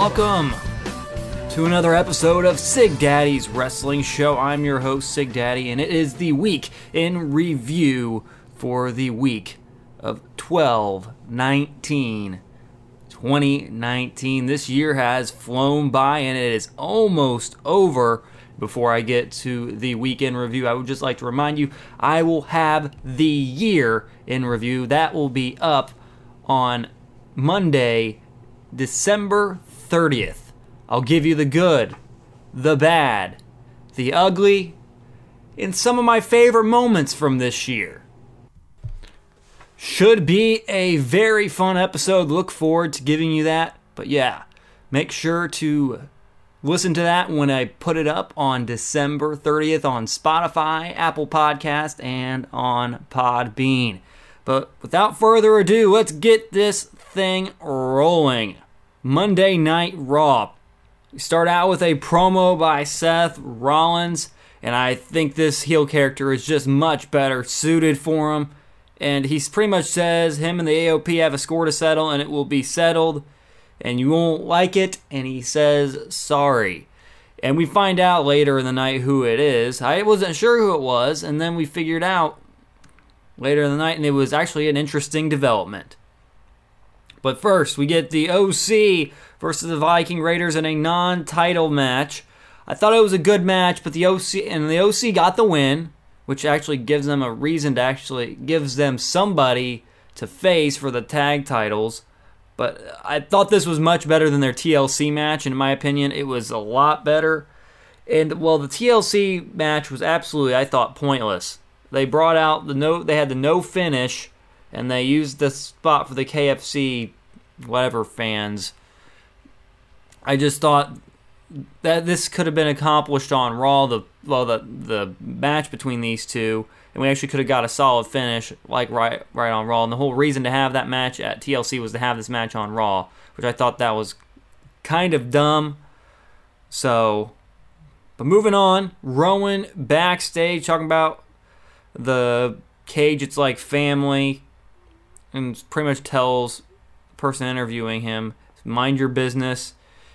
welcome to another episode of Sig Daddy's Wrestling Show. I'm your host, Sig Daddy, and it is the week in review for the week of 12 19 2019. This year has flown by and it is almost over. Before I get to the weekend review, I would just like to remind you I will have the year in review. That will be up on Monday, December 30th. I'll give you the good, the bad, the ugly, and some of my favorite moments from this year. Should be a very fun episode. Look forward to giving you that. But yeah, make sure to listen to that when I put it up on December 30th on Spotify, Apple Podcast, and on Podbean. But without further ado, let's get this thing rolling. Monday Night Raw. We start out with a promo by Seth Rollins, and I think this heel character is just much better suited for him. And he pretty much says him and the AOP have a score to settle, and it will be settled, and you won't like it. And he says sorry. And we find out later in the night who it is. I wasn't sure who it was, and then we figured out later in the night, and it was actually an interesting development. But first, we get the OC versus the Viking Raiders in a non-title match. I thought it was a good match, but the OC and the OC got the win, which actually gives them a reason to actually gives them somebody to face for the tag titles. But I thought this was much better than their TLC match. And in my opinion, it was a lot better. And well, the TLC match was absolutely, I thought, pointless. They brought out the no, they had the no finish and they used the spot for the KFC whatever fans. I just thought that this could have been accomplished on Raw, the well the the match between these two, and we actually could have got a solid finish like right right on Raw. And the whole reason to have that match at TLC was to have this match on Raw, which I thought that was kind of dumb. So, but moving on, Rowan backstage talking about the cage. It's like family and pretty much tells the person interviewing him, mind your business,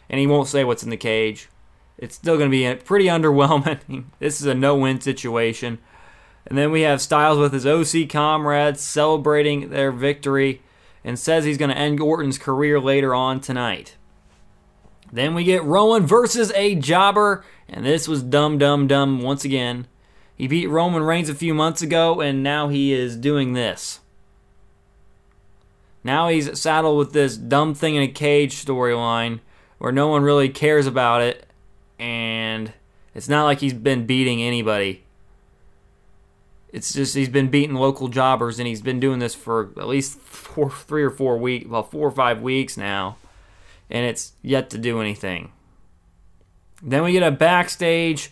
and he won't say what's in the cage. It's still going to be pretty underwhelming. this is a no win situation. And then we have Styles with his OC comrades celebrating their victory and says he's going to end Orton's career later on tonight. Then we get Rowan versus a jobber, and this was dumb, dumb, dumb once again. He beat Roman Reigns a few months ago, and now he is doing this. Now he's saddled with this dumb thing in a cage storyline where no one really cares about it, and it's not like he's been beating anybody. It's just he's been beating local jobbers, and he's been doing this for at least four, three or four weeks, well, four or five weeks now, and it's yet to do anything. Then we get a backstage.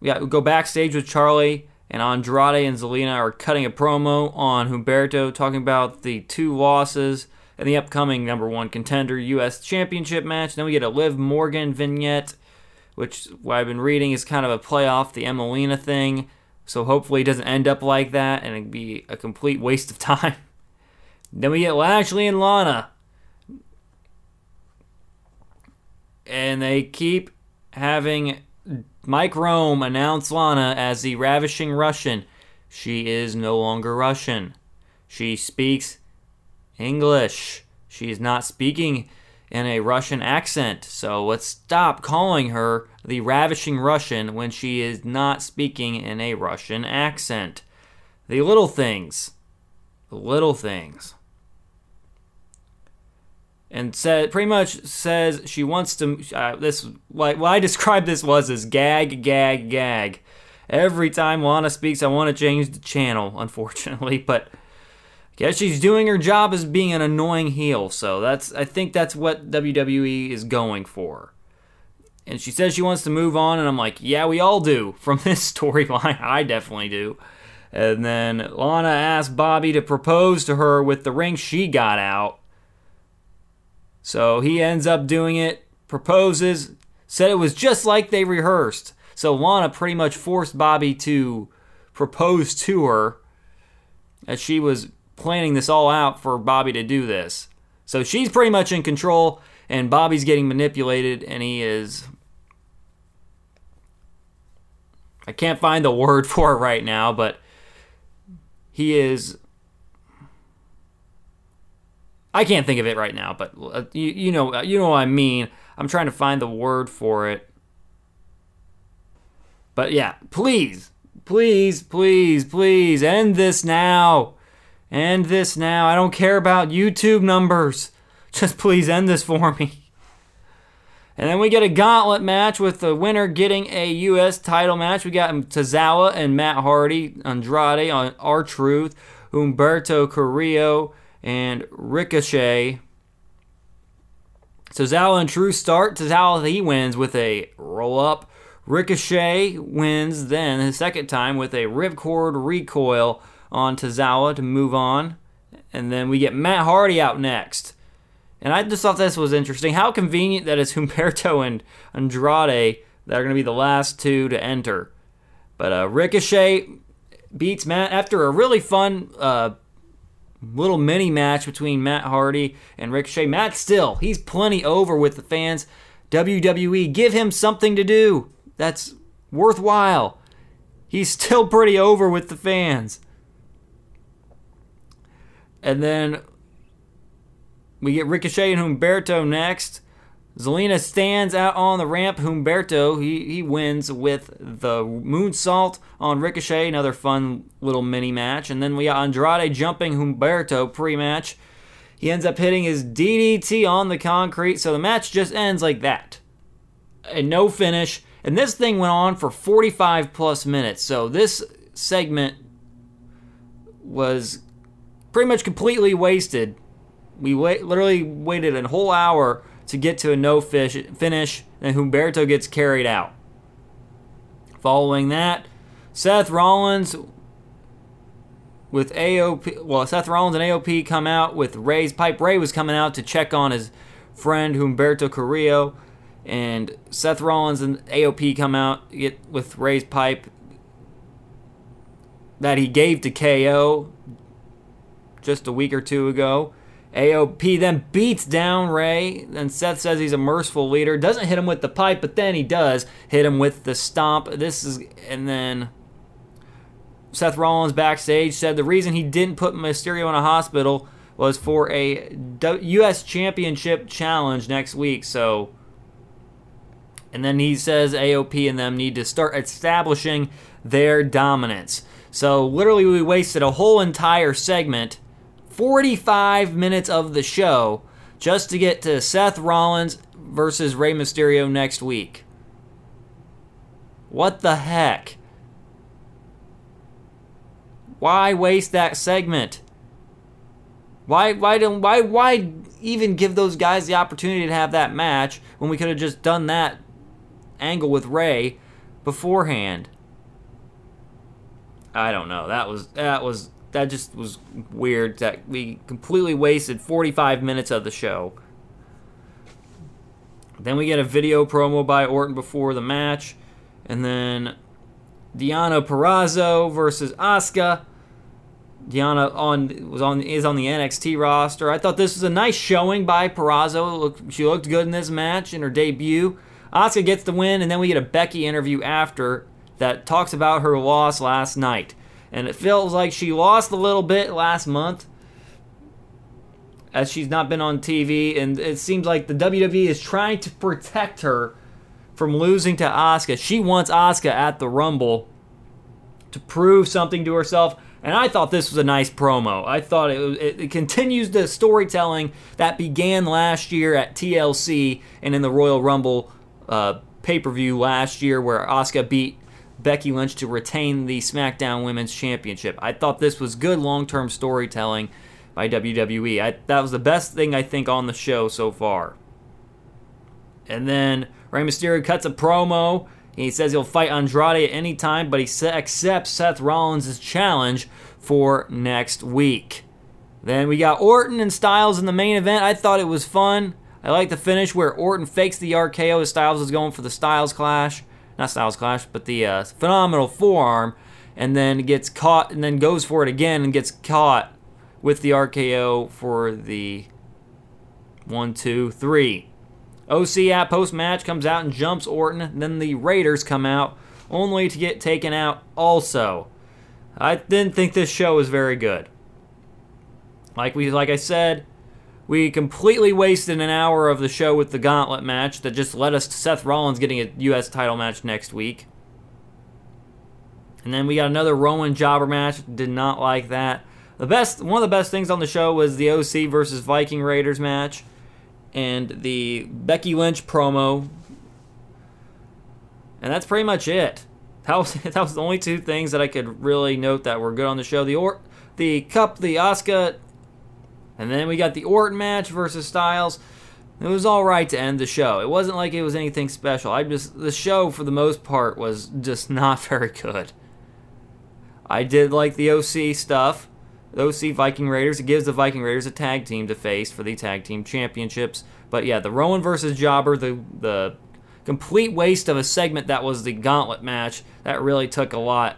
Yeah, we go backstage with Charlie and Andrade and Zelina are cutting a promo on Humberto, talking about the two losses and the upcoming number one contender U.S. Championship match. Then we get a Liv Morgan vignette, which what I've been reading is kind of a play off the Emmalina thing. So hopefully it doesn't end up like that and it'd be a complete waste of time. then we get Lashley and Lana. And they keep having Mike Rome announced Lana as the ravishing Russian. She is no longer Russian. She speaks English. She is not speaking in a Russian accent. So let's stop calling her the ravishing Russian when she is not speaking in a Russian accent. The little things. The little things and said pretty much says she wants to uh, this like what I described this was as gag gag gag. Every time Lana speaks, I want to change the channel, unfortunately, but I guess she's doing her job as being an annoying heel. So that's I think that's what WWE is going for. And she says she wants to move on, and I'm like, yeah, we all do from this storyline. I definitely do. And then Lana asked Bobby to propose to her with the ring she got out. So he ends up doing it, proposes, said it was just like they rehearsed. So Lana pretty much forced Bobby to propose to her as she was planning this all out for Bobby to do this. So she's pretty much in control. and Bobby's getting manipulated, and he is. I can't find the word for it right now, but he is. I can't think of it right now, but uh, you, you know you know what I mean. I'm trying to find the word for it. But yeah, please, please, please, please end this now. End this now. I don't care about YouTube numbers. Just please end this for me. And then we get a gauntlet match with the winner getting a U.S. title match. We got Tozawa and Matt Hardy, Andrade on R-Truth, Humberto Carrillo, and Ricochet. Tozawa and True start. Tozawa he wins with a roll up. Ricochet wins then his second time with a ripcord recoil on Tozawa to move on. And then we get Matt Hardy out next. And I just thought this was interesting. How convenient that it's Humberto and Andrade that are going to be the last two to enter. But uh, Ricochet beats Matt after a really fun uh, little mini match between Matt Hardy and Ricochet. Matt still, he's plenty over with the fans. WWE, give him something to do that's worthwhile. He's still pretty over with the fans. And then we get Ricochet and Humberto next. Zelina stands out on the ramp. Humberto, he, he wins with the moonsault on Ricochet. Another fun little mini match. And then we got Andrade jumping Humberto pre match. He ends up hitting his DDT on the concrete. So the match just ends like that. And no finish. And this thing went on for 45 plus minutes. So this segment was pretty much completely wasted. We wait, literally waited a whole hour to get to a no fish finish, and Humberto gets carried out. Following that, Seth Rollins with AOP. Well, Seth Rollins and AOP come out with Rey's pipe. Rey was coming out to check on his friend Humberto Carrillo, and Seth Rollins and AOP come out get with Rey's pipe that he gave to KO just a week or two ago. AOP then beats down Rey, Then Seth says he's a merciful leader. Doesn't hit him with the pipe, but then he does hit him with the stomp. This is, and then Seth Rollins backstage said the reason he didn't put Mysterio in a hospital was for a U.S. Championship challenge next week. So, and then he says AOP and them need to start establishing their dominance. So, literally, we wasted a whole entire segment 45 minutes of the show just to get to Seth Rollins versus Rey Mysterio next week. What the heck? Why waste that segment? Why why don't why why even give those guys the opportunity to have that match when we could have just done that angle with Rey beforehand? I don't know. That was that was that just was weird that we completely wasted 45 minutes of the show. Then we get a video promo by Orton before the match, and then Deonna Purrazzo versus Asuka. Deonna on was on is on the NXT roster. I thought this was a nice showing by Purrazzo. she looked good in this match in her debut. Asuka gets the win, and then we get a Becky interview after that talks about her loss last night and it feels like she lost a little bit last month as she's not been on TV, and it seems like the WWE is trying to protect her from losing to Asuka. She wants Asuka at the Rumble to prove something to herself. And I thought this was a nice promo. I thought it, it, it continues the storytelling that began last year at TLC and in the Royal Rumble uh, pay per view last year, where Asuka beat Becky Lynch to retain the SmackDown Women's Championship. I thought this was good long term storytelling by WWE. I, that was the best thing I think on the show so far. And then Rey Mysterio cuts a promo. He says he'll fight Andrade at any time, but he accepts Seth Rollins' challenge for next week. Then we got Orton and Styles in the main event. I thought it was fun. I like the finish where Orton fakes the RKO as Styles is going for the Styles Clash not Styles Clash, but the uh, phenomenal forearm, and then gets caught, and then goes for it again and gets caught with the RKO for the one, two, three. OC at post match comes out and jumps Orton. Then the Raiders come out, only to get taken out also. I didn't think this show was very good. Like we like I said, we completely wasted an hour of the show with the gauntlet match that just led us to Seth Rollins getting a US title match next week. And then we got another Rowan Jobber match. Did not like that. The best one of the best things on the show was the OC versus Viking Raiders match and the Becky Lynch promo. And that's pretty much it. That was, that was the only two things that I could really note that were good on the show. The or, the Cup, the Asuka, and then we got the Orton match versus Styles. It was all right to end the show. It wasn't like it was anything special. I just the show for the most part was just not very good. I did like the OC stuff. The OC Viking Raiders. It gives the Viking Raiders a tag team to face for the tag team championships. But yeah, the Rowan versus Jobber, the the complete waste of a segment that was the gauntlet match, that really took a lot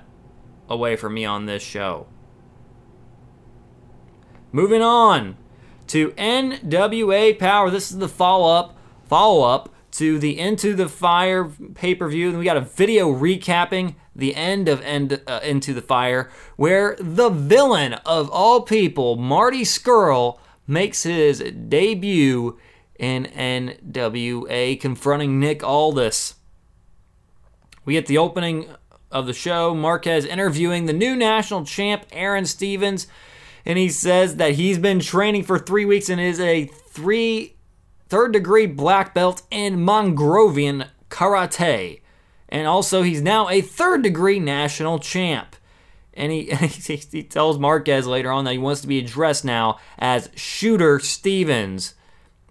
away from me on this show. Moving on to NWA Power. This is the follow up follow up to the Into the Fire pay per view. And we got a video recapping the end of End, uh, Into the Fire, where the villain of all people, Marty Scurll, makes his debut in NWA, confronting Nick Aldis. We get the opening of the show. Marquez interviewing the new national champ, Aaron Stevens, and he says that he's been training for three weeks and is a three third degree black belt in Mongrovian karate. And also, he's now a third degree national champ. And he, he, tells Marquez later on that he wants to be addressed now as Shooter Stevens.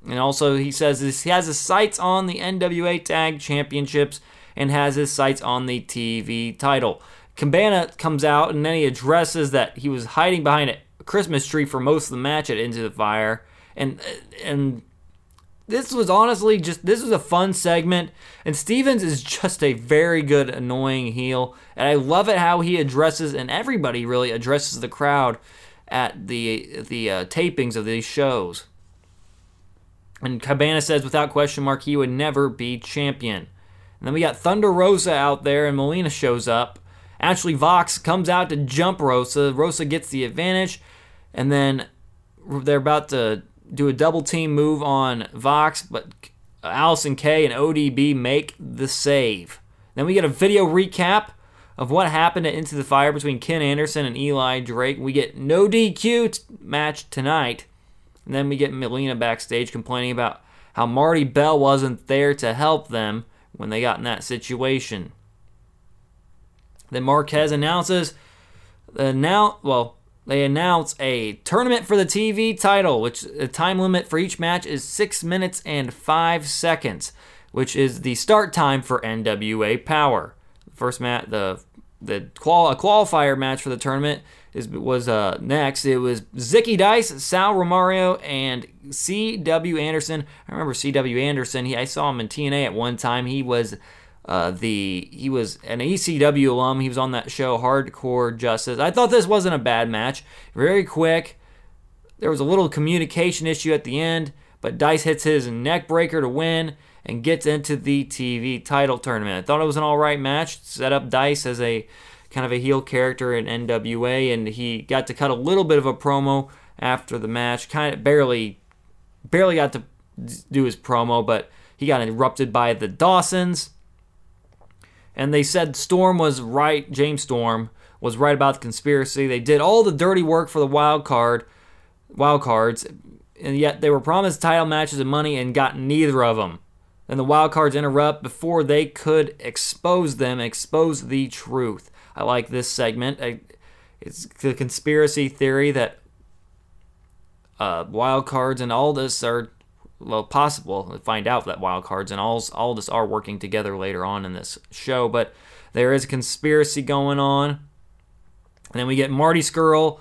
And also, he says he has his sights on the NWA Tag Championships and has his sights on the TV title. Cabana comes out and then he addresses that he was hiding behind Christmas tree for most of the match at Into the Fire. And and this was honestly just this was a fun segment and Stevens is just a very good annoying heel and I love it how he addresses and everybody really addresses the crowd at the the uh, tapings of these shows. And Cabana says without question mark he would never be champion. And then we got Thunder Rosa out there and Melina shows up. Ashley Vox comes out to jump Rosa. Rosa gets the advantage and then they're about to do a double team move on Vox, but Allison Kay and ODB make the save. Then we get a video recap of what happened at Into the Fire between Ken Anderson and Eli Drake. We get no DQ t- match tonight. And then we get Melina backstage complaining about how Marti Belle wasn't there to help them when they got in that situation. Then Marquez announces the now well they announce a tournament for the TV title, which the time limit for each match is six minutes and five seconds, which is the start time for NWA Power. First match, the the qual- a qualifier match for the tournament is was uh, next. It was Zicky Dice, Sal Rinauro, and C.W. Anderson. I remember C.W. Anderson. He I saw him in TNA at one time. He was uh, the he was an ECW alum. He was on that show Hardcore Justice. I thought this wasn't a bad match. Very quick. There was a little communication issue at the end, but Dice hits his neck breaker to win and gets into the TV title tournament. I thought it was an all right match. Set up Dice as a kind of a heel character in NWA, and he got to cut a little bit of a promo after the match. Kind of barely, barely got to do his promo, but he got interrupted by the Dawsons and they said Storm was right. James Storm was right about the conspiracy. They did all the dirty work for the wild card, wild cards, and yet they were promised title matches and money and got neither of them. And the wild cards interrupt before they could expose them, expose the truth. I like this segment. it's the conspiracy theory that uh, wild cards and all this are well, possible to find out that wild cards and all all this are working together later on in this show. But there is a conspiracy going on. And then we get Marty Scurll.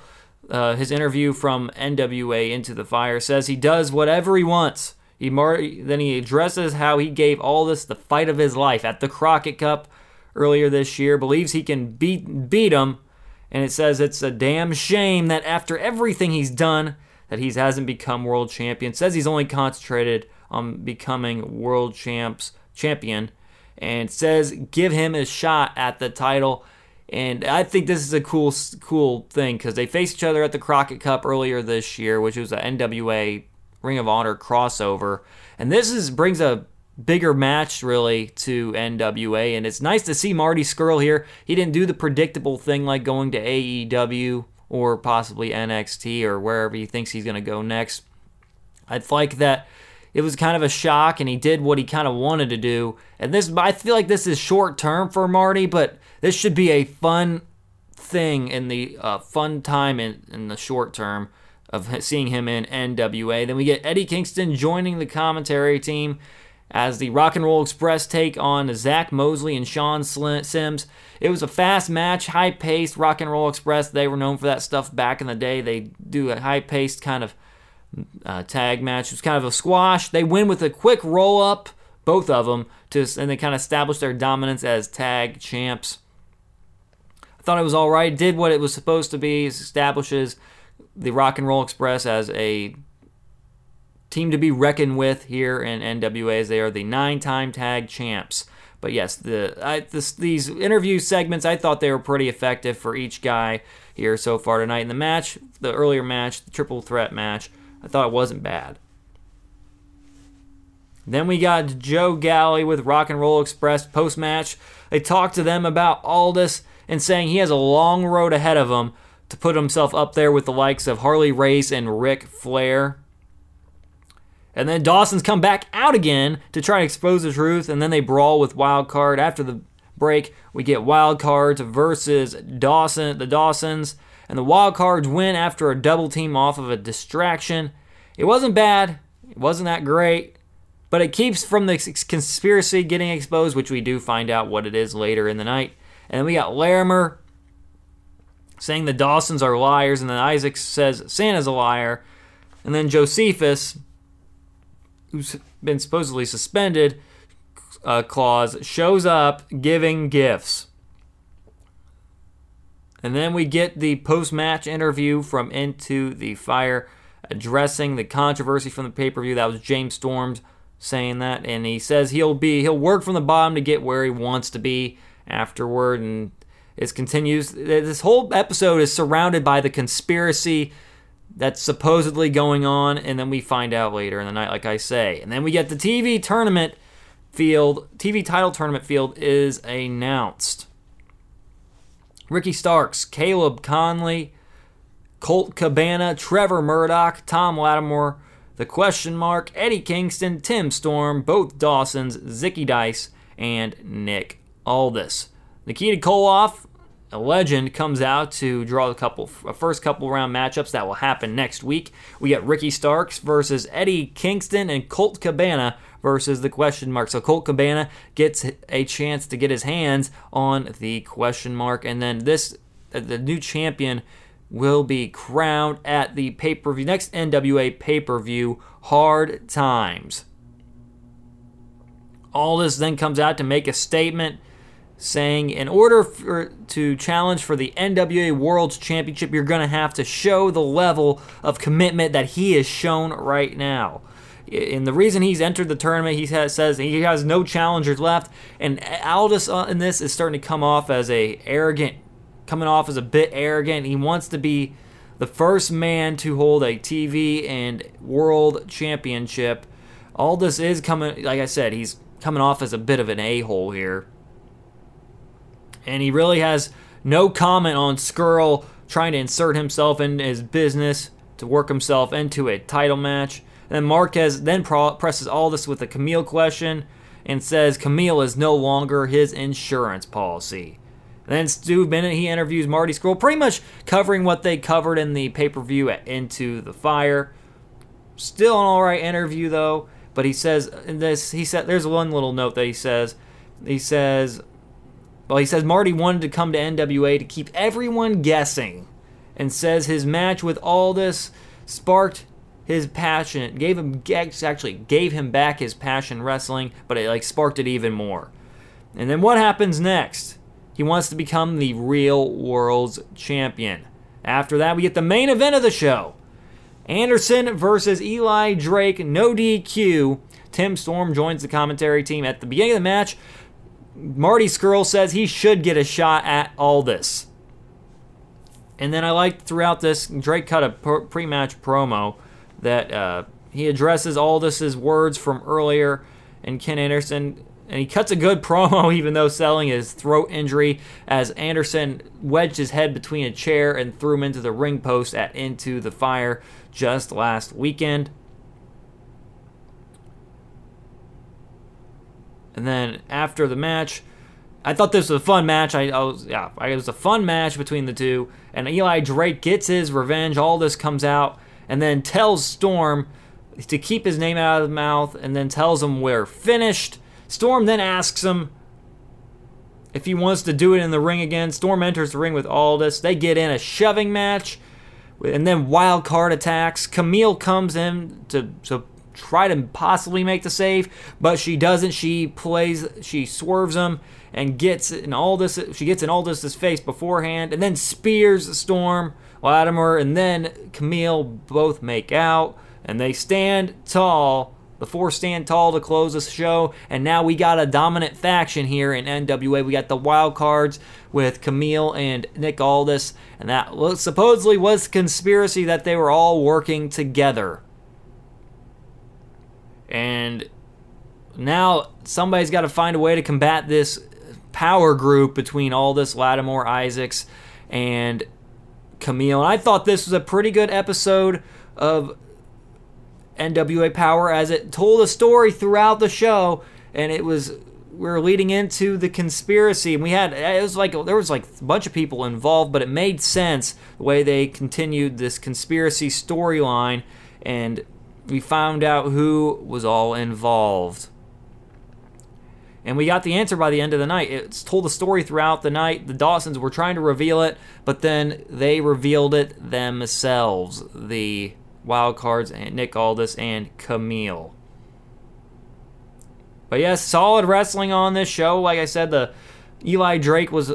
Uh, his interview from NWA Into the Fire says he does whatever he wants. He then he addresses how he gave Aldis the fight of his life at the Crockett Cup earlier this year. Believes he can beat beat him, and it says it's a damn shame that after everything he's done, that he hasn't become world champion. Says he's only concentrated on becoming world champs champion and says give him a shot at the title. And I think this is a cool cool thing because they faced each other at the Crockett Cup earlier this year, which was an NWA Ring of Honor crossover. And this is brings a bigger match really to NWA and it's nice to see Marty Scurll here. He didn't do the predictable thing like going to AEW or possibly NXT or wherever he thinks he's going to go next. I'd like that it was kind of a shock and he did what he kind of wanted to do. And this I feel like this is short term for Marty, but this should be a fun thing in the uh, fun time in, in the short term of seeing him in NWA. Then we get Eddie Kingston joining the commentary team as the Rock and Roll Express take on Zach Mosley and Sean Sims. It was a fast match, high paced Rock and Roll Express. They were known for that stuff back in the day. They do a high paced kind of uh, tag match. It was kind of a squash. They win with a quick roll up, both of them, to, and they kind of establish their dominance as tag champs. I thought it was all right. Did what it was supposed to be. Establishes the Rock and Roll Express as a team to be reckoned with here in NWA as they are the nine-time tag champs. But yes, the I, this, these interview segments I thought they were pretty effective for each guy here so far tonight in the match. The earlier match, the triple threat match, I thought it wasn't bad. Then we got Joe Galli with Rock and Roll Express post match. They talked to them about Aldis and saying he has a long road ahead of him to put himself up there with the likes of Harley Race and Ric Flair. And then Dawson's come back out again to try and expose the truth, and then they brawl with Wildcard. After the break, we get Wildcards versus Dawson, the Dawsons, and the Wildcards win after a double team off of a distraction. It wasn't bad, it wasn't that great, but it keeps from the conspiracy getting exposed, which we do find out what it is later in the night. And then we got Latimer saying the Dawsons are liars, and then Isaac says Santa's a liar. And then Josephus who's been supposedly suspended uh, clause shows up giving gifts. And then we get the post match interview from Into the Fire addressing the controversy from the pay per view. That was James Storms saying that. And he says he'll be he'll work from the bottom to get where he wants to be afterward. And it continues. This whole episode is surrounded by the conspiracy that's supposedly going on, and then we find out later in the night, like I say. And then we get the TV tournament field, TV title tournament field is announced. Ricky Starks, Caleb Conley, Colt Cabana, Trevor Murdoch, Thom Latimer, The Question Mark, Eddie Kingston, Tim Storm, both Dawsons, Zicky Dice, and Nick Aldis. Nikita Koloff a legend comes out to draw a couple a first couple round matchups that will happen next week. We get Ricky Starks versus Eddie Kingston and Colt Cabana versus the question mark. So Colt Cabana gets a chance to get his hands on the question mark, and then this the new champion will be crowned at the pay per view next NWA pay per view. Hard times. Aldis then comes out to make a statement saying in order for, to challenge for the NWA World Championship, you're going to have to show the level of commitment that he has shown right now. And the reason he's entered the tournament, he has, says he has no challengers left, and Aldis uh, in this is starting to come off as a arrogant, coming off as a bit arrogant. He wants to be the first man to hold a TV and World Championship. Aldis is coming, like I said, he's coming off as a bit of an a-hole here and he really has no comment on Scurll trying to insert himself in his business to work himself into a title match. And then Marquez then pro- presses Aldis with a Camille question and says Camille is no longer his insurance policy. Then Stu Bennett he interviews Marty Scurll, pretty much covering what they covered in the pay per view at Into the Fire. Still an all right interview though, but he says in this he said there's one little note that he says he says well, he says Marty wanted to come to NWA to keep everyone guessing, and says his match with Aldis sparked his passion. It gave him actually gave him back his passion wrestling, but it like sparked it even more. And then what happens next? He wants to become the real world's champion. After that, we get the main event of the show. Anderson versus Eli Drake, no DQ, Tim Storm joins the commentary team at the beginning of the match. Marty Scurll says he should get a shot at Aldis. And then I liked throughout this, Drake cut a pre match promo that uh, he addresses Aldis's words from earlier, and Ken Anderson, and he cuts a good promo even though selling his throat injury as Anderson wedged his head between a chair and threw him into the ring post at Into the Fire just last weekend. And then after the match, I thought this was a fun match. I, I was yeah, it was a fun match between the two. And Eli Drake gets his revenge. Aldis comes out and then tells Storm to keep his name out of the mouth, and then tells him we're finished. Storm then asks him if he wants to do it in the ring again. Storm enters the ring with Aldis. They get in a shoving match, and then wild card attacks. Camille comes in to to try to possibly make the save, but she doesn't. She plays, she swerves him and gets in Aldis. She gets in Aldis's face beforehand, and then spears the Storm, Latimer, and then Camille both make out, and they stand tall. The four stand tall to close the show, and now we got a dominant faction here in NWA. We got the wild cards with Camille and Nick Aldis, and that supposedly was conspiracy that they were all working together. And now somebody's got to find a way to combat this power group between all this Latimer, Isaacs, and Camille. And I thought this was a pretty good episode of NWA Power as it told a story throughout the show, and it was we are leading into the conspiracy, and we had it was like there was like a bunch of people involved, but it made sense the way they continued this conspiracy storyline, and we found out who was all involved. And we got the answer by the end of the night. It's told the story throughout the night. The Dawsons were trying to reveal it, but then they revealed it themselves. The wild cards, Nick Aldis and Camille. But yes, solid wrestling on this show. Like I said, the Eli Drake was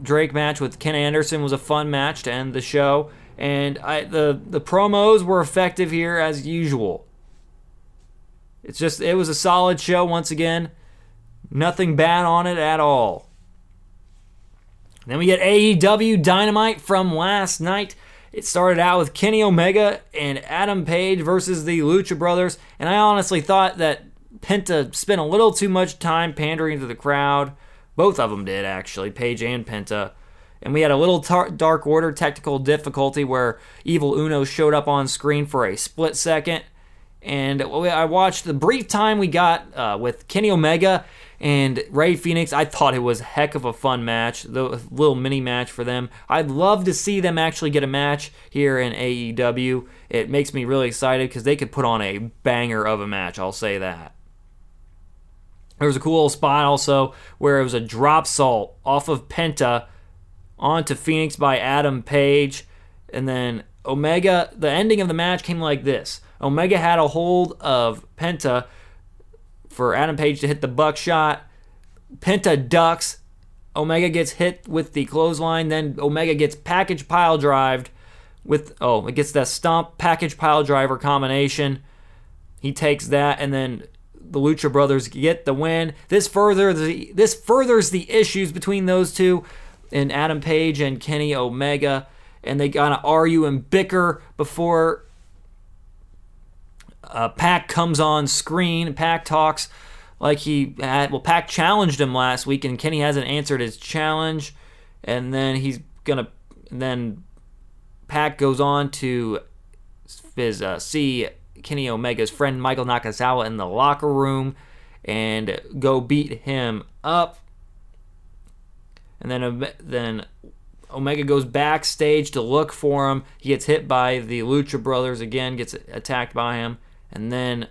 Drake match with Ken Anderson was a fun match to end the show and I, the the promos were effective here as usual. It's just it was a solid show once again. Nothing bad on it at all. Then we get AEW Dynamite from last night. It started out with Kenny Omega and Adam Page versus the Lucha Brothers, and I honestly thought that Penta spent a little too much time pandering to the crowd. Both of them did actually, Page and Penta and we had a little tar- Dark Order technical difficulty where Evil Uno showed up on screen for a split second. And I watched the brief time we got uh, with Kenny Omega and Rey Fenix. I thought it was a heck of a fun match, the little mini match for them. I'd love to see them actually get a match here in AEW. It makes me really excited because they could put on a banger of a match. I'll say that. There was a cool spot also where it was a drop salt off of Penta on to Fenix by Adam Page. And then Omega, the ending of the match came like this Omega had a hold of Penta for Adam Page to hit the buckshot. Penta ducks. Omega gets hit with the clothesline. Then Omega gets package pile drived with, oh, it gets that stomp package pile driver combination. He takes that, and then the Lucha Brothers get the win. This further the this furthers the issues between those two and Adam Page and Kenny Omega, and they kind of argue and bicker before uh, Pac comes on screen. Pac talks like he had. Well, Pac challenged him last week, and Kenny hasn't answered his challenge. And then he's gonna. Then Pac goes on to his, uh, see Kenny Omega's friend Michael Nakazawa in the locker room and go beat him up and then then Omega goes backstage to look for him. He gets hit by the Lucha Brothers again, gets attacked by him, and then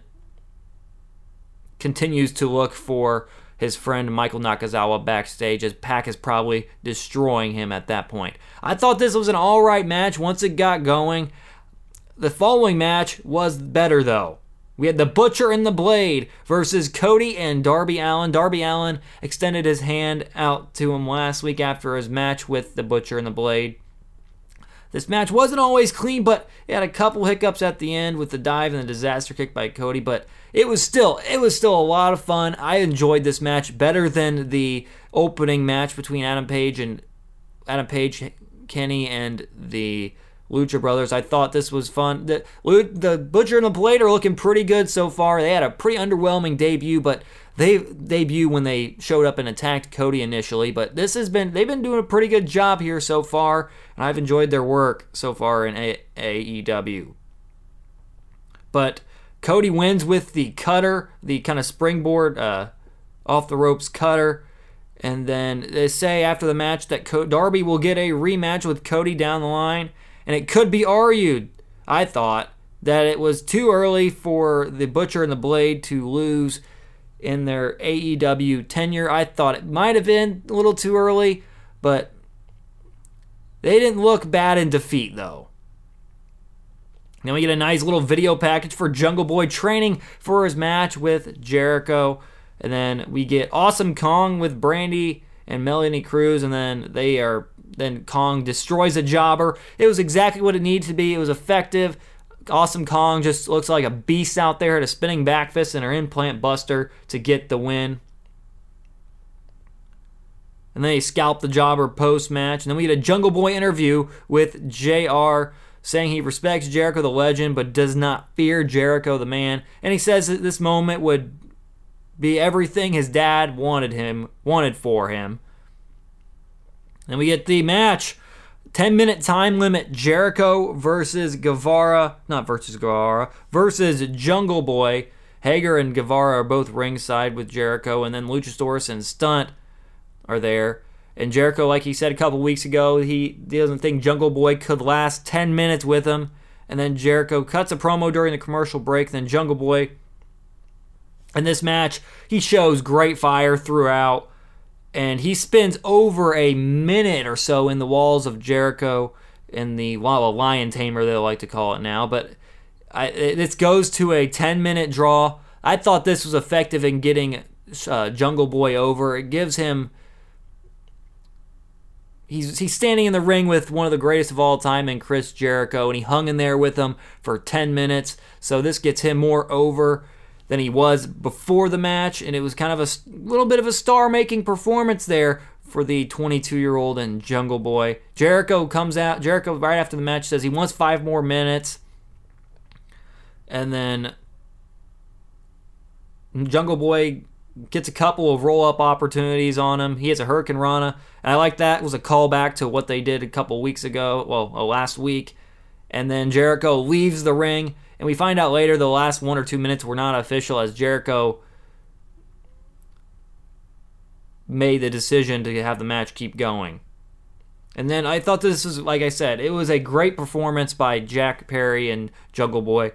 continues to look for his friend Michael Nakazawa backstage as Pac is probably destroying him at that point. I thought this was an alright match once it got going. The following match was better though. We had the Butcher and the Blade versus Cody and Darby Allin. Darby Allin extended his hand out to him last week after his match with the Butcher and the Blade. This match wasn't always clean, but it had a couple hiccups at the end with the dive and the disaster kick by Cody, but it was still it was still a lot of fun. I enjoyed this match better than the opening match between Adam Page and Adam Page, Kenny, and the Lucha Brothers. I thought this was fun. The, the Butcher and the Blade are looking pretty good so far. They had a pretty underwhelming debut, but they debut when they showed up and attacked Cody initially. But this has been they've been doing a pretty good job here so far, and I've enjoyed their work so far in a- AEW. But Cody wins with the cutter, the kind of springboard uh, off the ropes cutter. And then they say after the match that Darby will get a rematch with Cody down the line. And it could be argued, I thought, that it was too early for the Butcher and the Blade to lose in their AEW tenure. I thought it might have been a little too early, but they didn't look bad in defeat, though. Then we get a nice little video package for Jungle Boy training for his match with Jericho. And then we get Awesome Kong with Brandi and Melanie Cruz. And then they are then Kong destroys a jobber. It was exactly what it needed to be. It was effective. Awesome Kong just looks like a beast out there at a spinning back fist and her implant buster to get the win. And then he scalped the jobber post match. And then we get a Jungle Boy interview with JR saying he respects Jericho the legend but does not fear Jericho the man. And he says that this moment would be everything his dad wanted him wanted for him. And we get the match 10 minute time limit Jericho versus Guevara, not versus Guevara, versus Jungle Boy. Hager and Guevara are both ringside with Jericho, and then Luchasaurus and Stunt are there. And Jericho, like he said a couple weeks ago, he doesn't think Jungle Boy could last 10 minutes with him. And then Jericho cuts a promo during the commercial break. Then Jungle Boy, in this match, he shows great fire throughout. And he spends over a minute or so in the walls of Jericho in the well, lion tamer, they like to call it now. But I, this goes to a 10 minute draw. I thought this was effective in getting uh, Jungle Boy over. It gives him he's he's standing in the ring with one of the greatest of all time in Chris Jericho, and he hung in there with him for 10 minutes. So this gets him more over than he was before the match, and it was kind of a little bit of a star-making performance there for the 22-year-old and Jungle Boy. Jericho comes out. Jericho right after the match says he wants five more minutes, and then Jungle Boy gets a couple of roll up opportunities on him. He has a Hurricane Rana, and I like that. It was a callback to what they did a couple weeks ago, well, uh, last week. And then Jericho leaves the ring, and we find out later the last one or two minutes were not official as Jericho made the decision to have the match keep going. And then I thought this was, like I said, it was a great performance by Jack Perry and Jungle Boy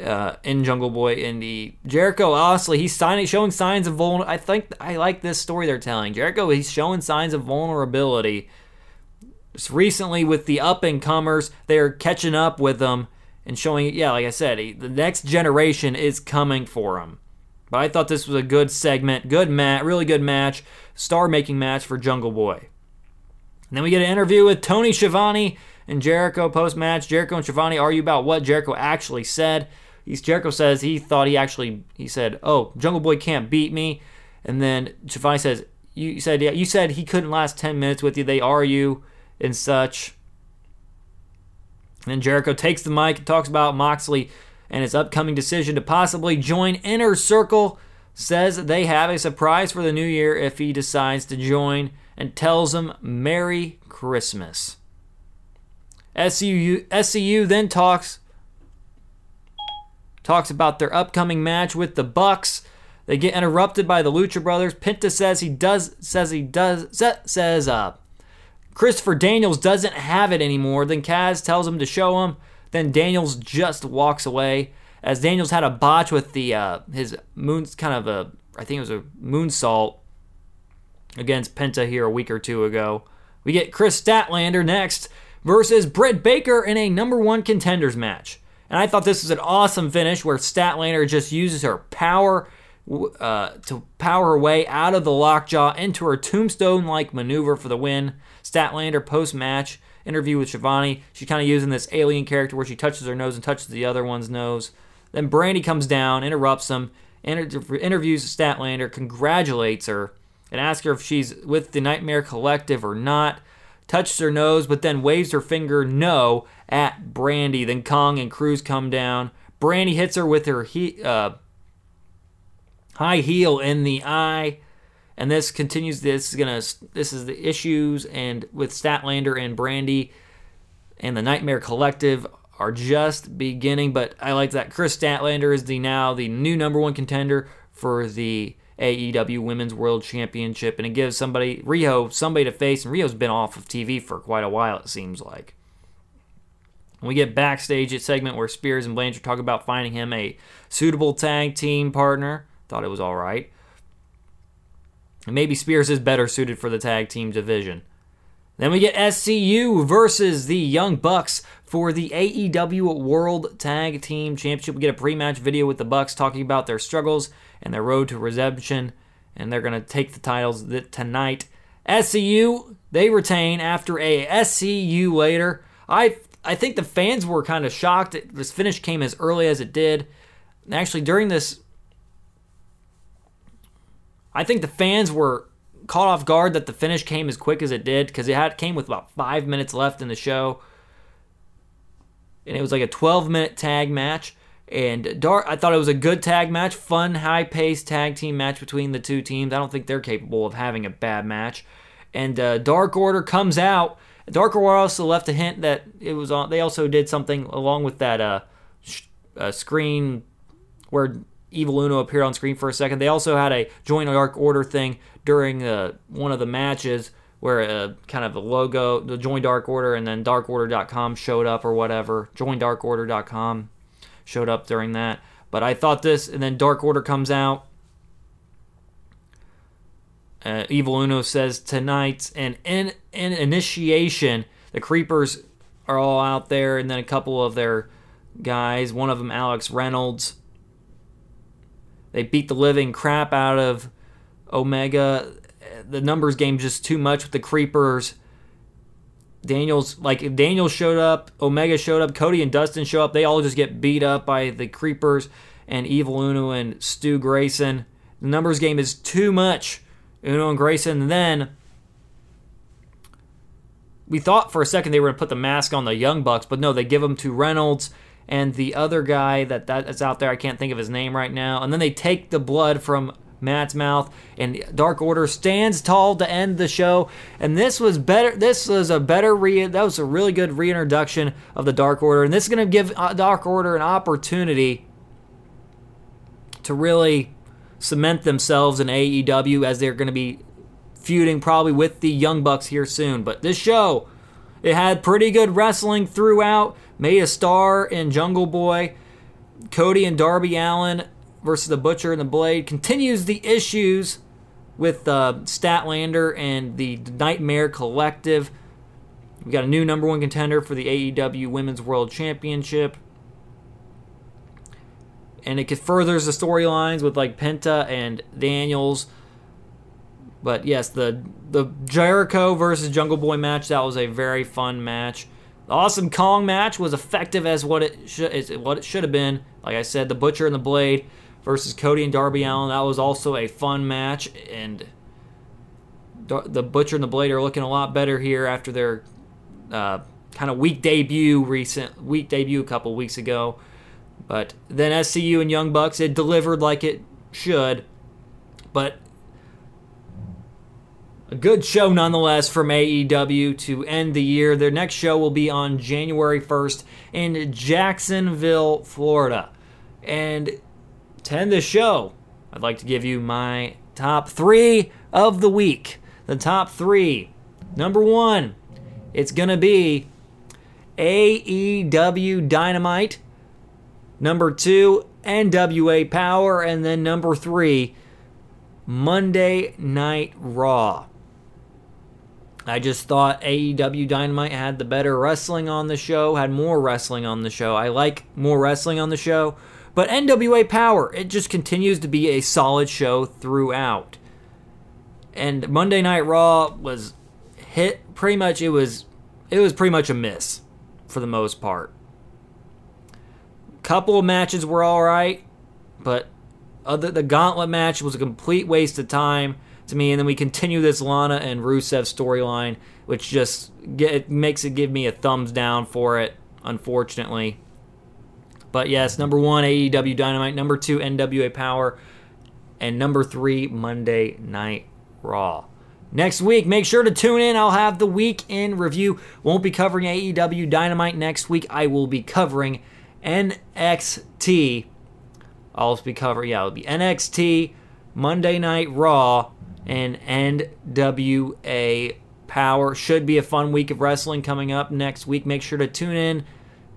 uh, in Jungle Boy Indie. Jericho, honestly, he's signing, showing signs of vulnerability. I think I like this story they're telling. Jericho, he's showing signs of vulnerability. Just recently, with the up and comers, they're catching up with them and showing, yeah, like I said, he, the next generation is coming for him. But I thought this was a good segment, good match, really good match, star making match for Jungle Boy. And then we get an interview with Tony Schiavone and Jericho post match. Jericho and Schiavone argue about what Jericho actually said. He's, Jericho says he thought he actually he said, "Oh, Jungle Boy can't beat me," and then Schiavone says, "You said yeah, you said he couldn't last ten minutes with you. They argue and such." And then Jericho takes the mic and talks about Moxley and his upcoming decision to possibly join Inner Circle. Says they have a surprise for the new year if he decides to join, and tells him Merry Christmas. SCU, SCU then talks talks about their upcoming match with the Bucks. They get interrupted by the Lucha Brothers. Penta says he does says he does says uh Christopher Daniels doesn't have it anymore. Then Kaz tells him to show him. Then Daniels just walks away as Daniels had a botch with the uh, his moon's kind of a I think it was a moonsault against Penta here a week or two ago. We get Kris Statlander next versus Britt Baker in a number one contenders match. And I thought this was an awesome finish where Statlander just uses her power uh, to power her way out of the lockjaw into her tombstone like maneuver for the win. Statlander post match interview with Schiavone. She's kind of using this alien character where she touches her nose and touches the other one's nose. Then Brandi comes down, interrupts him, inter- interviews Statlander, congratulates her, and asks her if she's with the Nightmare Collective or not. Touches her nose, but then waves her finger no at Brandi. Then Kong and Cruz come down. Brandy hits her with her he- uh, high heel in the eye. And this continues this is gonna this is the issues and with statlander and Brandi, and the nightmare collective are just beginning but i like that Kris statlander is the now the new number one contender for the aew women's world championship. And it gives somebody Riho somebody to face and Riho's been off of tv for quite a while it seems like. We get backstage at segment where spears and blanchard talk about finding him a suitable tag team partner thought it was all right maybe Spears is better suited for the tag team division. Then we get SCU versus the Young Bucks for the AEW World Tag Team Championship. We get a pre match video with the Bucks talking about their struggles and their road to redemption, and they're going to take the titles tonight. SCU, they retain after a SCU later. I I think the fans were kind of shocked that this finish came as early as it did. Actually, during this I think the fans were caught off guard that the finish came as quick as it did because it had came with about five minutes left in the show, and it was like a 12 minute tag match. And Dark, I thought it was a good tag match, fun, high paced tag team match between the two teams. I don't think they're capable of having a bad match. And uh, Dark Order comes out. Dark Order also left a hint that it was on. They also did something along with that uh, sh- uh, screen where Evil Uno appeared on screen for a second. They also had a joint Dark Order thing during uh, one of the matches where uh, kind of a logo, the Join Dark Order, and then DarkOrder.com showed up or whatever. JoinDarkOrder.com showed up during that. But I thought this, and then Dark Order comes out. Uh, Evil Uno says tonight, and in, in initiation, the Creepers are all out there, and then a couple of their guys, one of them Alex Reynolds, they beat the living crap out of Omega. The numbers game just too much with the creepers. Daniels like if Daniels showed up, Omega showed up, Cody and Dustin show up, they all just get beat up by the creepers and Evil Uno and Stu Grayson. The numbers game is too much. Uno and Grayson. And then we thought for a second they were going to put the mask on the Young Bucks, but no, they give them to Reynolds and the other guy that that's out there, I can't think of his name right now. And then they take the blood from Matt's mouth, and Dark Order stands tall to end the show. And this was better. This was a better re. That was a really good reintroduction of the Dark Order, and this is going to give uh, Dark Order an opportunity to really cement themselves in AEW as they're going to be feuding probably with the Young Bucks here soon. But this show, it had pretty good wrestling throughout made a star in Jungle Boy. Cody and Darby Allin versus the Butcher and the Blade continues the issues with uh, Statlander and the Nightmare Collective. We got a new number one contender for the AEW Women's World Championship. And it furthers the storylines with like Penta and Daniels. But yes, the the Jericho versus Jungle Boy match that was a very fun match. The Awesome Kong match was effective as what it should what it should have been. Like I said, the Butcher and the Blade versus Cody and Darby Allin. That was also a fun match, and the Butcher and the Blade are looking a lot better here after their uh, kind of weak debut recent week debut a couple weeks ago. But then SCU and Young Bucks it delivered like it should, but a good show nonetheless from AEW to end the year. Their next show will be on January 1st in Jacksonville, Florida. And to end the show, I'd like to give you my top three of the week. The top three. Number one, it's going to be AEW Dynamite. Number two, NWA Power. And then number three, Monday Night Raw. I just thought AEW Dynamite had the better wrestling on the show, had more wrestling on the show. I like more wrestling on the show. But NWA Power, it just continues to be a solid show throughout. And Monday Night Raw was hit pretty much it was it was pretty much a miss for the most part. Couple of matches were all right, but other the gauntlet match was a complete waste of time to me. And then we continue this Lana and Rusev storyline, which just get, it makes it give me a thumbs down for it, unfortunately. But yes, number one AEW Dynamite, number two NWA Power, and number three Monday Night Raw. Next week, make sure to tune in. I'll have the week in review. Won't be covering AEW Dynamite next week. I will be covering NXT. I'll be covering, yeah, it'll be NXT, Monday Night Raw, and NWA Power. Should be a fun week of wrestling coming up next week. Make sure to tune in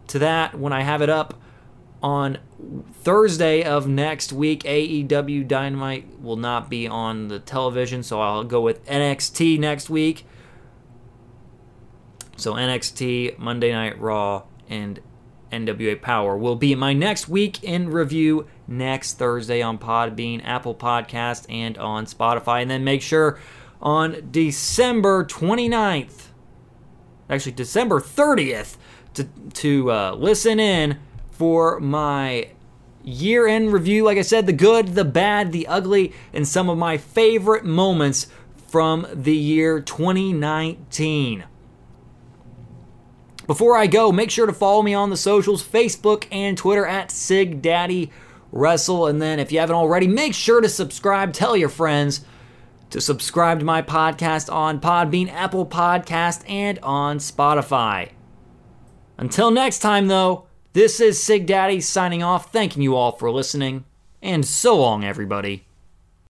to that when I have it up on Thursday of next week. AEW Dynamite will not be on the television, so I'll go with NXT next week. So NXT, Monday Night Raw, and NWA Power will be my next week in review next Thursday on Podbean, Apple Podcast, and on Spotify. And then make sure on December 29th, actually December 30th, to, to uh, listen in for my year end review. Like I said, the good, the bad, the ugly, and some of my favorite moments from the year 2019. Before I go, make sure to follow me on the socials Facebook and Twitter at SigDaddy Wrestle. And then if you haven't already, make sure to subscribe. Tell your friends to subscribe to my podcast on Podbean, Apple Podcast, and on Spotify. Until next time, though, this is Sig Daddy signing off, thanking you all for listening, and so long, everybody.